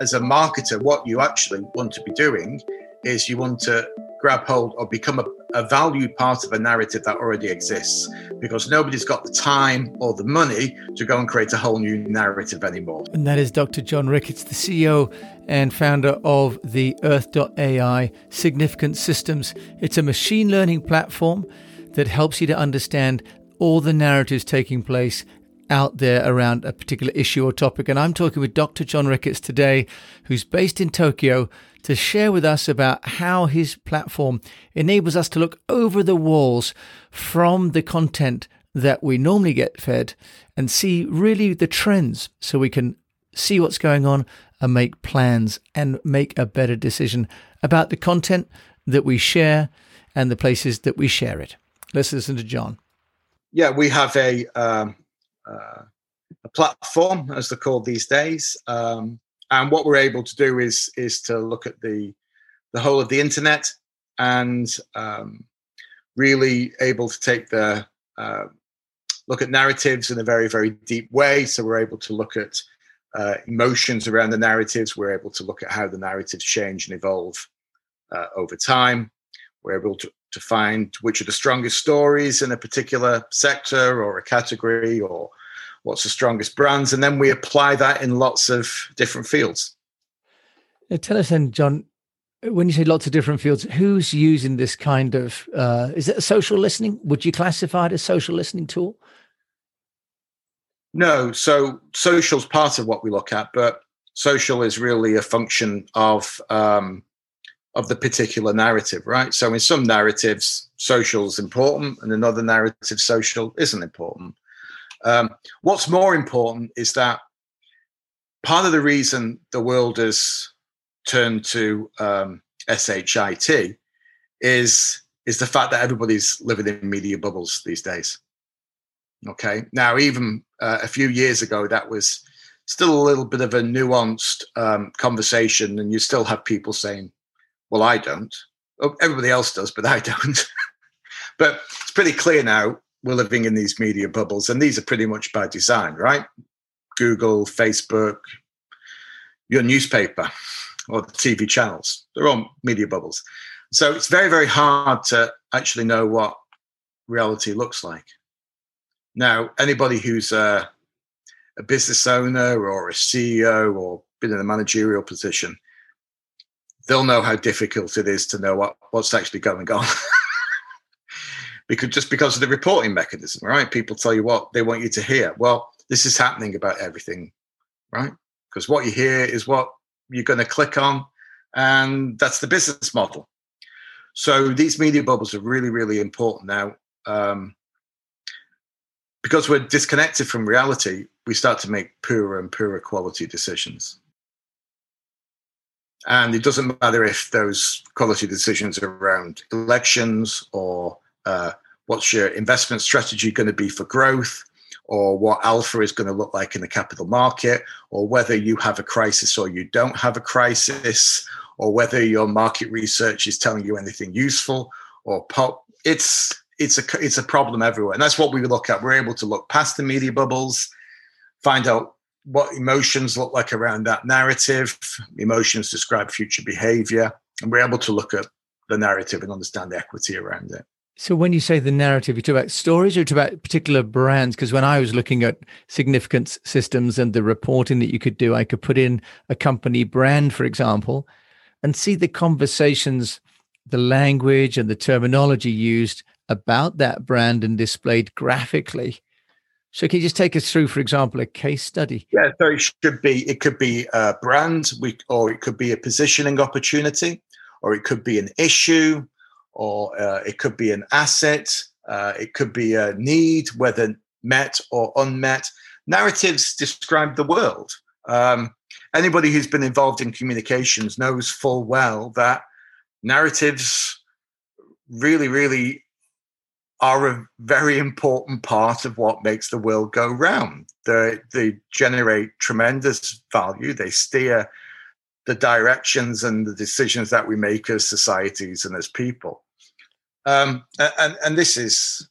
as a marketer, what you actually want to be doing is you want to grab hold or become a, a valued part of a narrative that already exists because nobody's got the time or the money to go and create a whole new narrative anymore. And that is Dr. John Ricketts, the CEO and founder of the Earth.ai Significance Systems. It's a machine learning platform that helps you to understand all the narratives taking place out there around a particular issue or topic. And I'm talking with Dr. John Ricketts today, who's based in Tokyo, to share with us about how his platform enables us to look over the walls from the content that we normally get fed and see really the trends so we can see what's going on and make plans and make a better decision about the content that we share and the places that we share it. Let's listen to John. Yeah, we have a um, a platform, as they're called these days. Um, and what we're able to do is is to look at the the whole of the internet and um, really able to take the uh, look at narratives in a very very deep way. So we're able to look at uh, emotions around the narratives. We're able to look at how the narratives change and evolve uh, over time. We're able to, to find which are the strongest stories in a particular sector or a category or what's the strongest brands, and then we apply that in lots of different fields. Uh, tell us then, John, when you say lots of different fields, who's using this kind of? Uh, is it a social listening? Would you classify it as social listening tool? No, so social is part of what we look at, but social is really a function of um, of the particular narrative, right? So in some narratives, social is important, and in other narratives, social isn't important. Um, what's more important is that part of the reason the world has turned to um, SHIT is is the fact that everybody's living in media bubbles these days. Okay, now even uh, a few years ago, that was still a little bit of a nuanced um, conversation, and you still have people saying, "Well, I don't. Oh, everybody else does, but I don't." but it's pretty clear now we're living in these media bubbles, and these are pretty much by design, right? Google, Facebook, your newspaper, or the TV channels. They're all media bubbles. So it's very, very hard to actually know what reality looks like. Now, anybody who's a, a business owner or a CEO or been in a managerial position, they'll know how difficult it is to know what, what's actually going on. because just because of the reporting mechanism, right? People tell you what they want you to hear. Well, this is happening about everything, right? Because what you hear is what you're going to click on, and that's the business model. So these media bubbles are really, really important now. Um, because we're disconnected from reality, we start to make poorer and poorer quality decisions. And it doesn't matter if those quality decisions are around elections or uh, what's your investment strategy going to be for growth? Or what alpha is going to look like in the capital market? Or whether you have a crisis or you don't have a crisis? Or whether your market research is telling you anything useful? Or pop it's it's a it's a problem everywhere. And that's what we look at. We're able to look past the media bubbles find out what emotions look like around that narrative. Emotions describe future behavior. And we're able to look at the narrative and understand the equity around it so when you say the narrative, you talk about stories or you talk about particular brands? Because when I was looking at significance systems and the reporting that you could do, I could put in a company brand, for example, and see the conversations, the language and the terminology used about that brand and displayed graphically. So can you just take us through, for example, a case study? Yeah, so it should be it could be a brand, we, or it could be a positioning opportunity, or it could be an issue or uh, it could be an asset, uh, it could be a need, whether met or unmet. Narratives describe the world. Um, anybody who's been involved in communications knows full well that narratives really, really are a very important part of what makes the world go round. They, they generate tremendous value. They steer the directions and the decisions that we make as societies and as people. Um, and and this is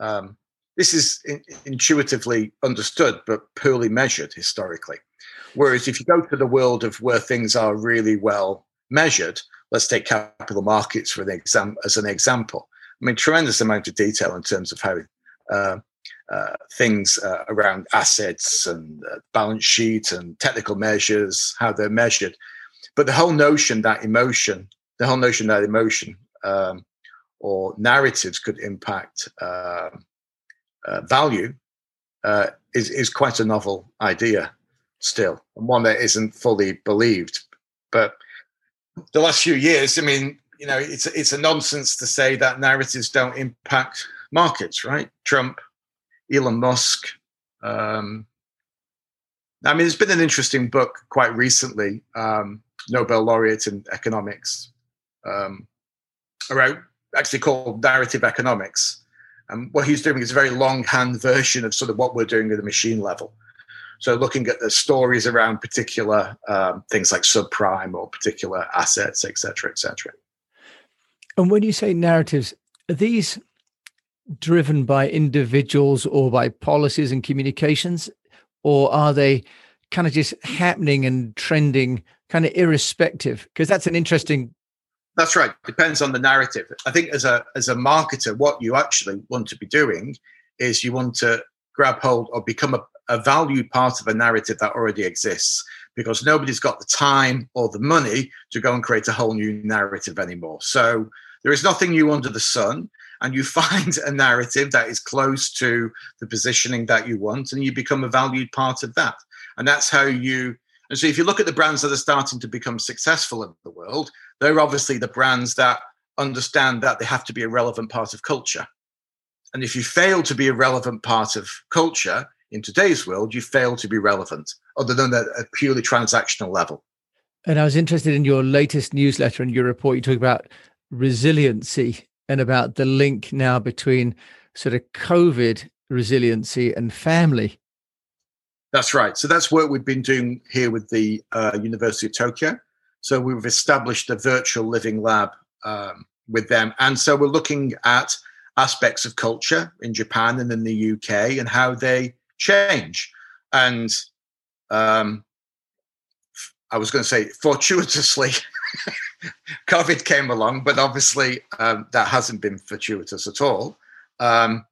um, this is in, intuitively understood but poorly measured historically. Whereas if you go to the world of where things are really well measured, let's take capital markets for an exam as an example. I mean, tremendous amount of detail in terms of how uh, uh, things uh, around assets and uh, balance sheet and technical measures, how they're measured. But the whole notion that emotion, the whole notion that emotion um, or narratives could impact um, uh, value uh, is, is quite a novel idea still, and one that isn't fully believed. But the last few years, I mean, you know, it's it's a nonsense to say that narratives don't impact markets, right? Trump, Elon Musk. Um, I mean, it's been an interesting book quite recently, um, Nobel laureate in economics, um, around actually called narrative economics. And what he's doing is a very longhand version of sort of what we're doing at the machine level. So looking at the stories around particular um, things like subprime or particular assets, et cetera, et cetera. And when you say narratives, are these driven by individuals or by policies and communications, or are they kind of just happening and trending, kind of irrespective? Because that's an interesting. That's right. Depends on the narrative. I think as a as a marketer, what you actually want to be doing is you want to grab hold or become a, a valued part of a narrative that already exists because nobody's got the time or the money to go and create a whole new narrative anymore. So there is nothing new under the sun. And you find a narrative that is close to the positioning that you want, and you become a valued part of that. And that's how you. And so, if you look at the brands that are starting to become successful in the world, they're obviously the brands that understand that they have to be a relevant part of culture. And if you fail to be a relevant part of culture in today's world, you fail to be relevant, other than at a purely transactional level. And I was interested in your latest newsletter and your report. You talk about resiliency and about the link now between sort of COVID resiliency and family. That's right. So that's work we've been doing here with the uh, University of Tokyo. So we've established a virtual living lab um, with them. And so we're looking at aspects of culture in Japan and in the UK and how they change. And um, I was going to say, fortuitously, COVID came along, but obviously um, that hasn't been fortuitous at all. Um,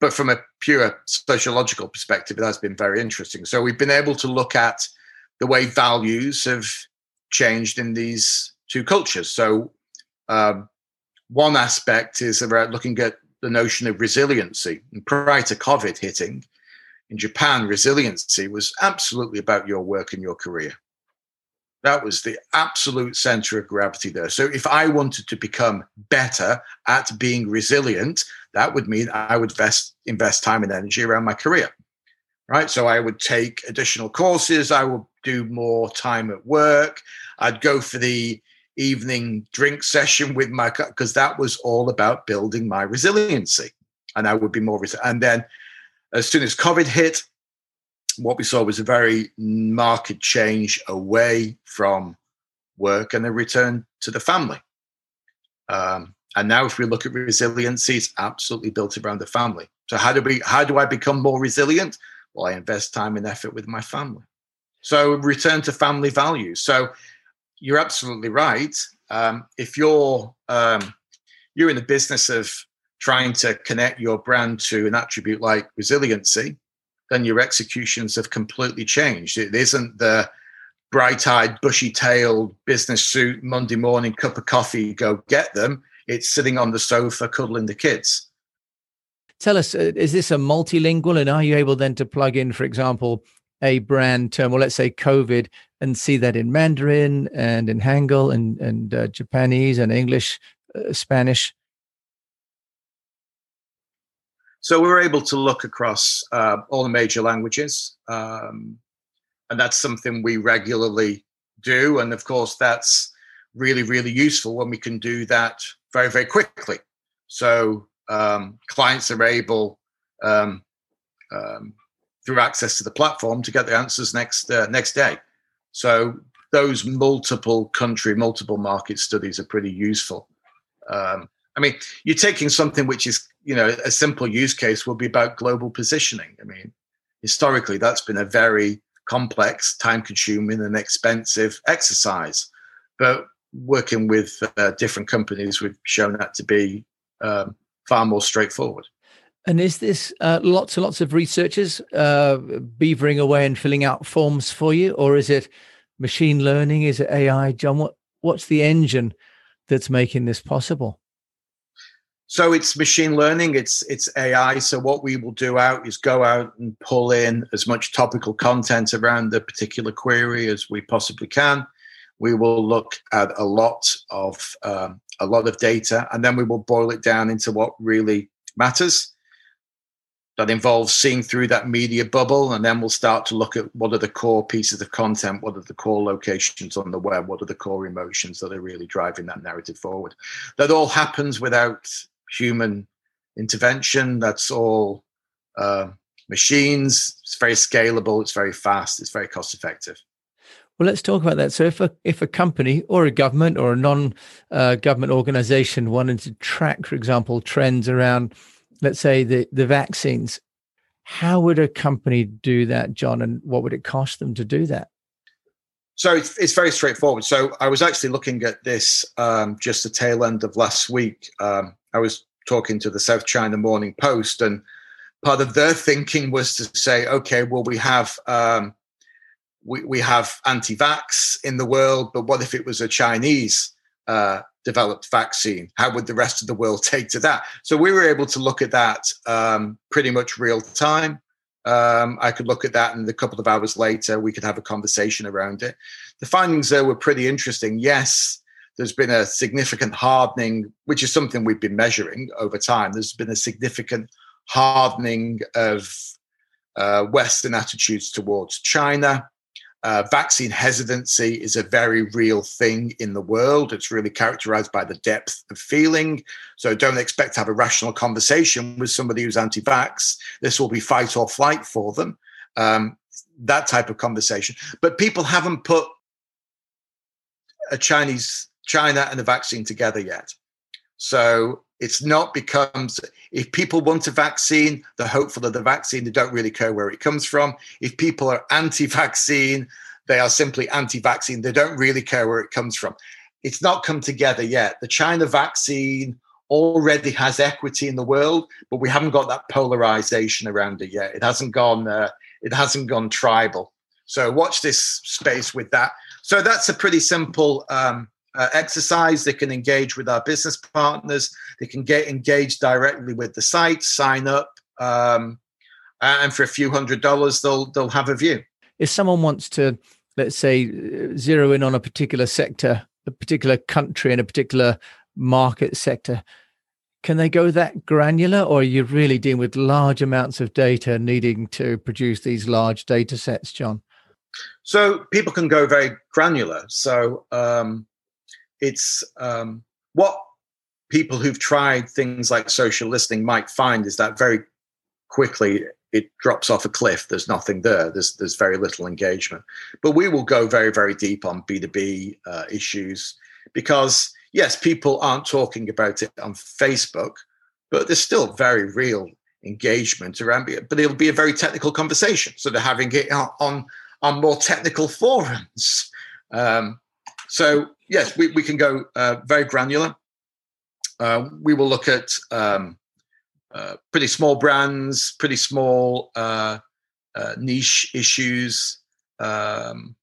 but from a pure sociological perspective, it has been very interesting. So we've been able to look at the way values have changed in these two cultures. So um, one aspect is about looking at the notion of resiliency. And prior to COVID hitting, in Japan, resiliency was absolutely about your work and your career. That was the absolute center of gravity there. So if I wanted to become better at being resilient, that would mean I would invest, invest time and energy around my career. Right. So I would take additional courses. I would do more time at work. I'd go for the evening drink session with my because that was all about building my resiliency. And I would be more and then as soon as COVID hit, what we saw was a very marked change away from work and a return to the family. Um, and now, if we look at resiliency, it's absolutely built around the family. So, how do we? How do I become more resilient? Well, I invest time and effort with my family. So, return to family values. So, you're absolutely right. Um, if you're um, you're in the business of trying to connect your brand to an attribute like resiliency, then your executions have completely changed. It isn't the bright eyed, bushy tailed business suit, Monday morning cup of coffee, go get them. It's sitting on the sofa cuddling the kids. Tell us, uh, is this a multilingual? And are you able then to plug in, for example, a brand term, or let's say COVID, and see that in Mandarin and in Hangul and, and uh, Japanese and English, uh, Spanish? So we're able to look across uh, all the major languages. Um, and that's something we regularly do. And of course, that's really, really useful when we can do that very, very quickly. So um, clients are able, um, um through access to the platform, to get the answers next uh, next day. So those multiple country, multiple market studies are pretty useful. Um, I mean, you're taking something which is, you know, a simple use case will be about global positioning. I mean, historically, that's been a very complex, time consuming, and expensive exercise. But working with uh, different companies, we've shown that to be um, far more straightforward. And is this uh, lots and lots of researchers uh, beavering away and filling out forms for you, or is it machine learning? Is it AI, John? What what's the engine that's making this possible? So it's machine learning, it's it's AI. So what we will do out is go out and pull in as much topical content around the particular query as we possibly can. We will look at a lot of um, a lot of data, and then we will boil it down into what really matters. That involves seeing through that media bubble, and then we'll start to look at what are the core pieces of content, what are the core locations on the web, what are the core emotions that are really driving that narrative forward. That all happens without human intervention. That's all uh, machines. It's very scalable. It's very fast. It's very cost effective. Well, let's talk about that. So, if a if a company or a government or a non uh, government organization wanted to track, for example, trends around, let's say the the vaccines, how would a company do that, John? And what would it cost them to do that? So it's, it's very straightforward. So I was actually looking at this um, just the tail end of last week. Um, I was talking to the South China Morning Post, and part of their thinking was to say, okay, well, we have um, we, we have anti-vax in the world, but what if it was a Chinese uh, developed vaccine? How would the rest of the world take to that? So we were able to look at that um, pretty much real time. Um, I could look at that, and a couple of hours later, we could have a conversation around it. The findings there were pretty interesting. Yes, there's been a significant hardening, which is something we've been measuring over time. There's been a significant hardening of uh, Western attitudes towards China. Uh, vaccine hesitancy is a very real thing in the world. It's really characterized by the depth of feeling. So don't expect to have a rational conversation with somebody who's anti vax. This will be fight or flight for them. Um, that type of conversation. But people haven't put a Chinese, China and the vaccine together yet. So it's not becomes if people want a vaccine, they're hopeful of the vaccine. They don't really care where it comes from. If people are anti-vaccine, they are simply anti-vaccine. They don't really care where it comes from. It's not come together yet. The China vaccine already has equity in the world, but we haven't got that polarization around it yet. It hasn't gone. Uh, it hasn't gone tribal. So watch this space with that. So that's a pretty simple um, uh, exercise. They can engage with our business partners. They can get engaged directly with the site, sign up, um, and for a few hundred dollars, they'll they'll have a view. If someone wants to, let's say, zero in on a particular sector, a particular country, and a particular market sector, can they go that granular, or are you really dealing with large amounts of data, needing to produce these large data sets, John? So people can go very granular. So um, it's um, what people who've tried things like social listening might find is that very quickly it drops off a cliff. There's nothing there. There's there's very little engagement. But we will go very very deep on B2B uh, issues because yes, people aren't talking about it on Facebook, but there's still very real engagement around it. But it'll be a very technical conversation. So they're having it on on more technical forums. Um, so yes, we, we can go uh, very granular. Uh, we will look at um, uh, pretty small brands, pretty small uh, uh, niche issues. Um,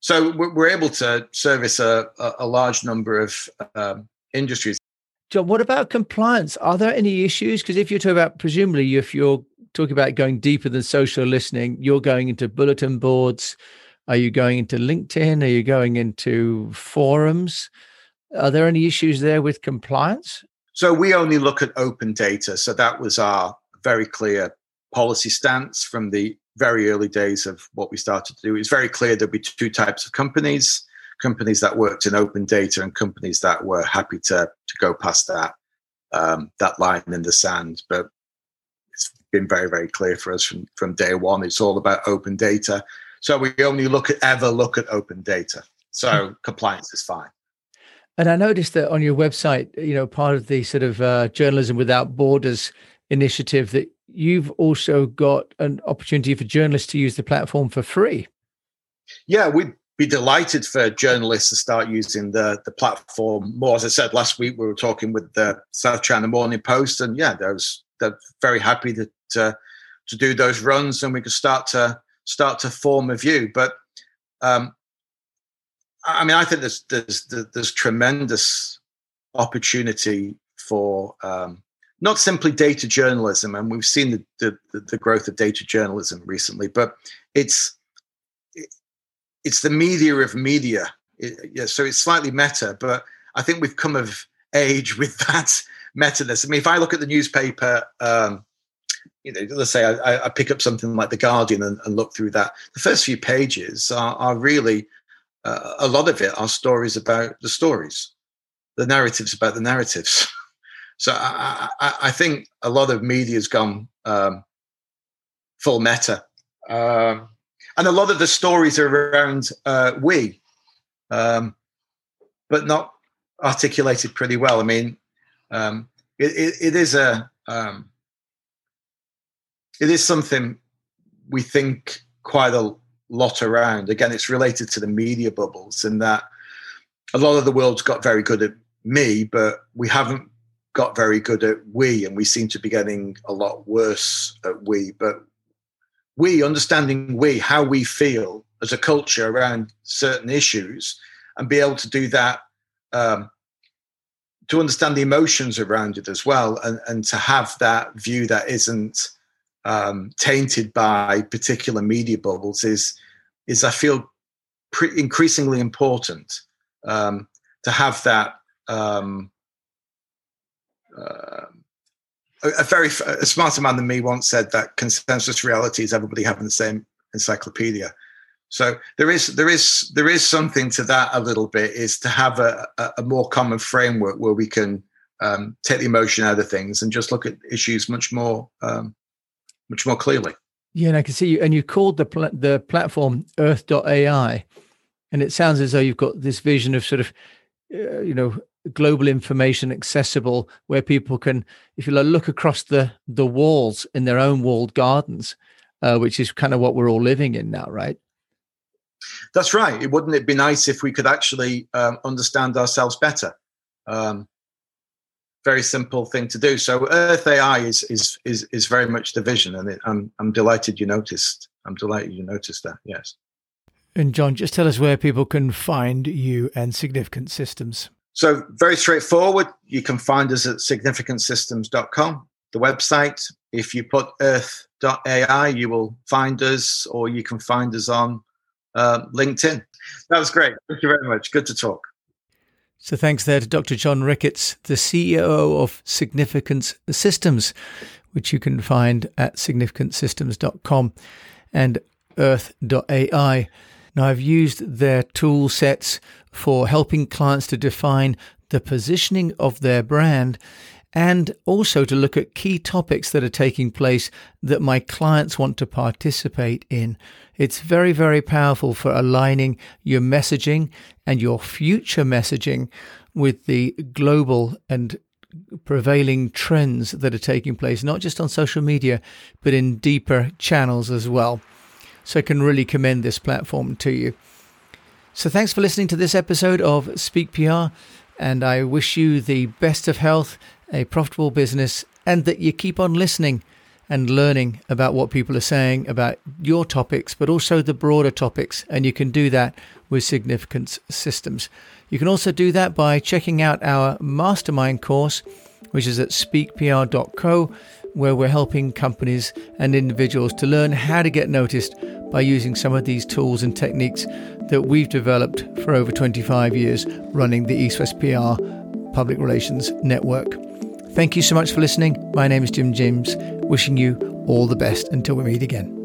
so we're, able to service a, a large number of um, industries. John, what about compliance? Are there any issues? Because if you're talking about, presumably, if you're talking about going deeper than social listening, you're going into bulletin boards, are you going into LinkedIn? Are you going into forums? Are there any issues there with compliance? So we only look at open data. So that was our very clear policy stance from the very early days of what we started to do. It's very clear there'd be two types of companies companies that worked in open data and companies that were happy to, to go past that um, that line in the sand. But it's been very, very clear for us from, from day one. It's all about open data. So we only look at ever look at open data. So hmm. compliance is fine. And I noticed that on your website, you know, part of the sort of uh, journalism without borders initiative, that you've also got an opportunity for journalists to use the platform for free. Yeah, we'd be delighted for journalists to start using the the platform more. As I said last week, we were talking with the South China Morning Post, and yeah, they was they're very happy to to, to do those runs, and we could start to start to form a view. But um, I mean, I think there's there's there's tremendous opportunity for um, not simply data journalism, and we've seen the, the, the growth of data journalism recently, but it's it's the media of media. It, yeah, so it's slightly meta, but I think we've come of age with that meta-ness. I mean, if I look at the newspaper, um, you know, let's say I, I, pick up something like the Guardian and, and, look through that, the first few pages are, are really uh, a lot of it are stories about the stories, the narratives about the narratives. so I, I, I, think a lot of media has gone um, full meta. Um, and a lot of the stories are around uh, we, um, but not articulated pretty well. I mean, um, it, it, it is a um, it is something we think quite a lot around. Again, it's related to the media bubbles, in that a lot of the world's got very good at me, but we haven't got very good at we, and we seem to be getting a lot worse at we. But we, understanding we, how we feel as a culture around certain issues, and be able to do that, um, to understand the emotions around it as well, and, and to have that view that isn't um, tainted by particular media bubbles is, is I feel pre- increasingly important um, to have that. Um, uh, a very a smarter man than me once said that consensus reality is everybody having the same encyclopedia. So there is there is there is something to that a little bit is to have a, a more common framework where we can um, take the emotion out of things and just look at issues much more um, much more clearly. Yeah, and I can see you. And you called the pl- the platform Earth.ai, and it sounds as though you've got this vision of sort of, uh, you know, global information accessible where people can if you like look across the the walls in their own walled gardens uh, which is kind of what we're all living in now right that's right it wouldn't it be nice if we could actually um, understand ourselves better um, very simple thing to do so earth ai is is is, is very much the vision and it, i'm i'm delighted you noticed i'm delighted you noticed that yes and john just tell us where people can find you and significance systems so, very straightforward. You can find us at significantsystems.com, the website. If you put earth.ai, you will find us, or you can find us on uh, LinkedIn. That was great. Thank you very much. Good to talk. So, thanks there to Dr. John Ricketts, the CEO of Significance Systems, which you can find at significantsystems.com and earth.ai. Now, I've used their tool sets for helping clients to define the positioning of their brand and also to look at key topics that are taking place that my clients want to participate in. It's very, very powerful for aligning your messaging and your future messaging with the global and prevailing trends that are taking place, not just on social media, but in deeper channels as well. So I can really commend this platform to you. So thanks for listening to this episode of Speak PR, and I wish you the best of health, a profitable business, and that you keep on listening and learning about what people are saying about your topics, but also the broader topics. And you can do that with Significance Systems. You can also do that by checking out our mastermind course, which is at speakpr.co, where we're helping companies and individuals to learn how to get noticed by using some of these tools and techniques that we've developed for over 25 years running the East West PR Public Relations Network. Thank you so much for listening. My name is Jim James, wishing you all the best until we meet again.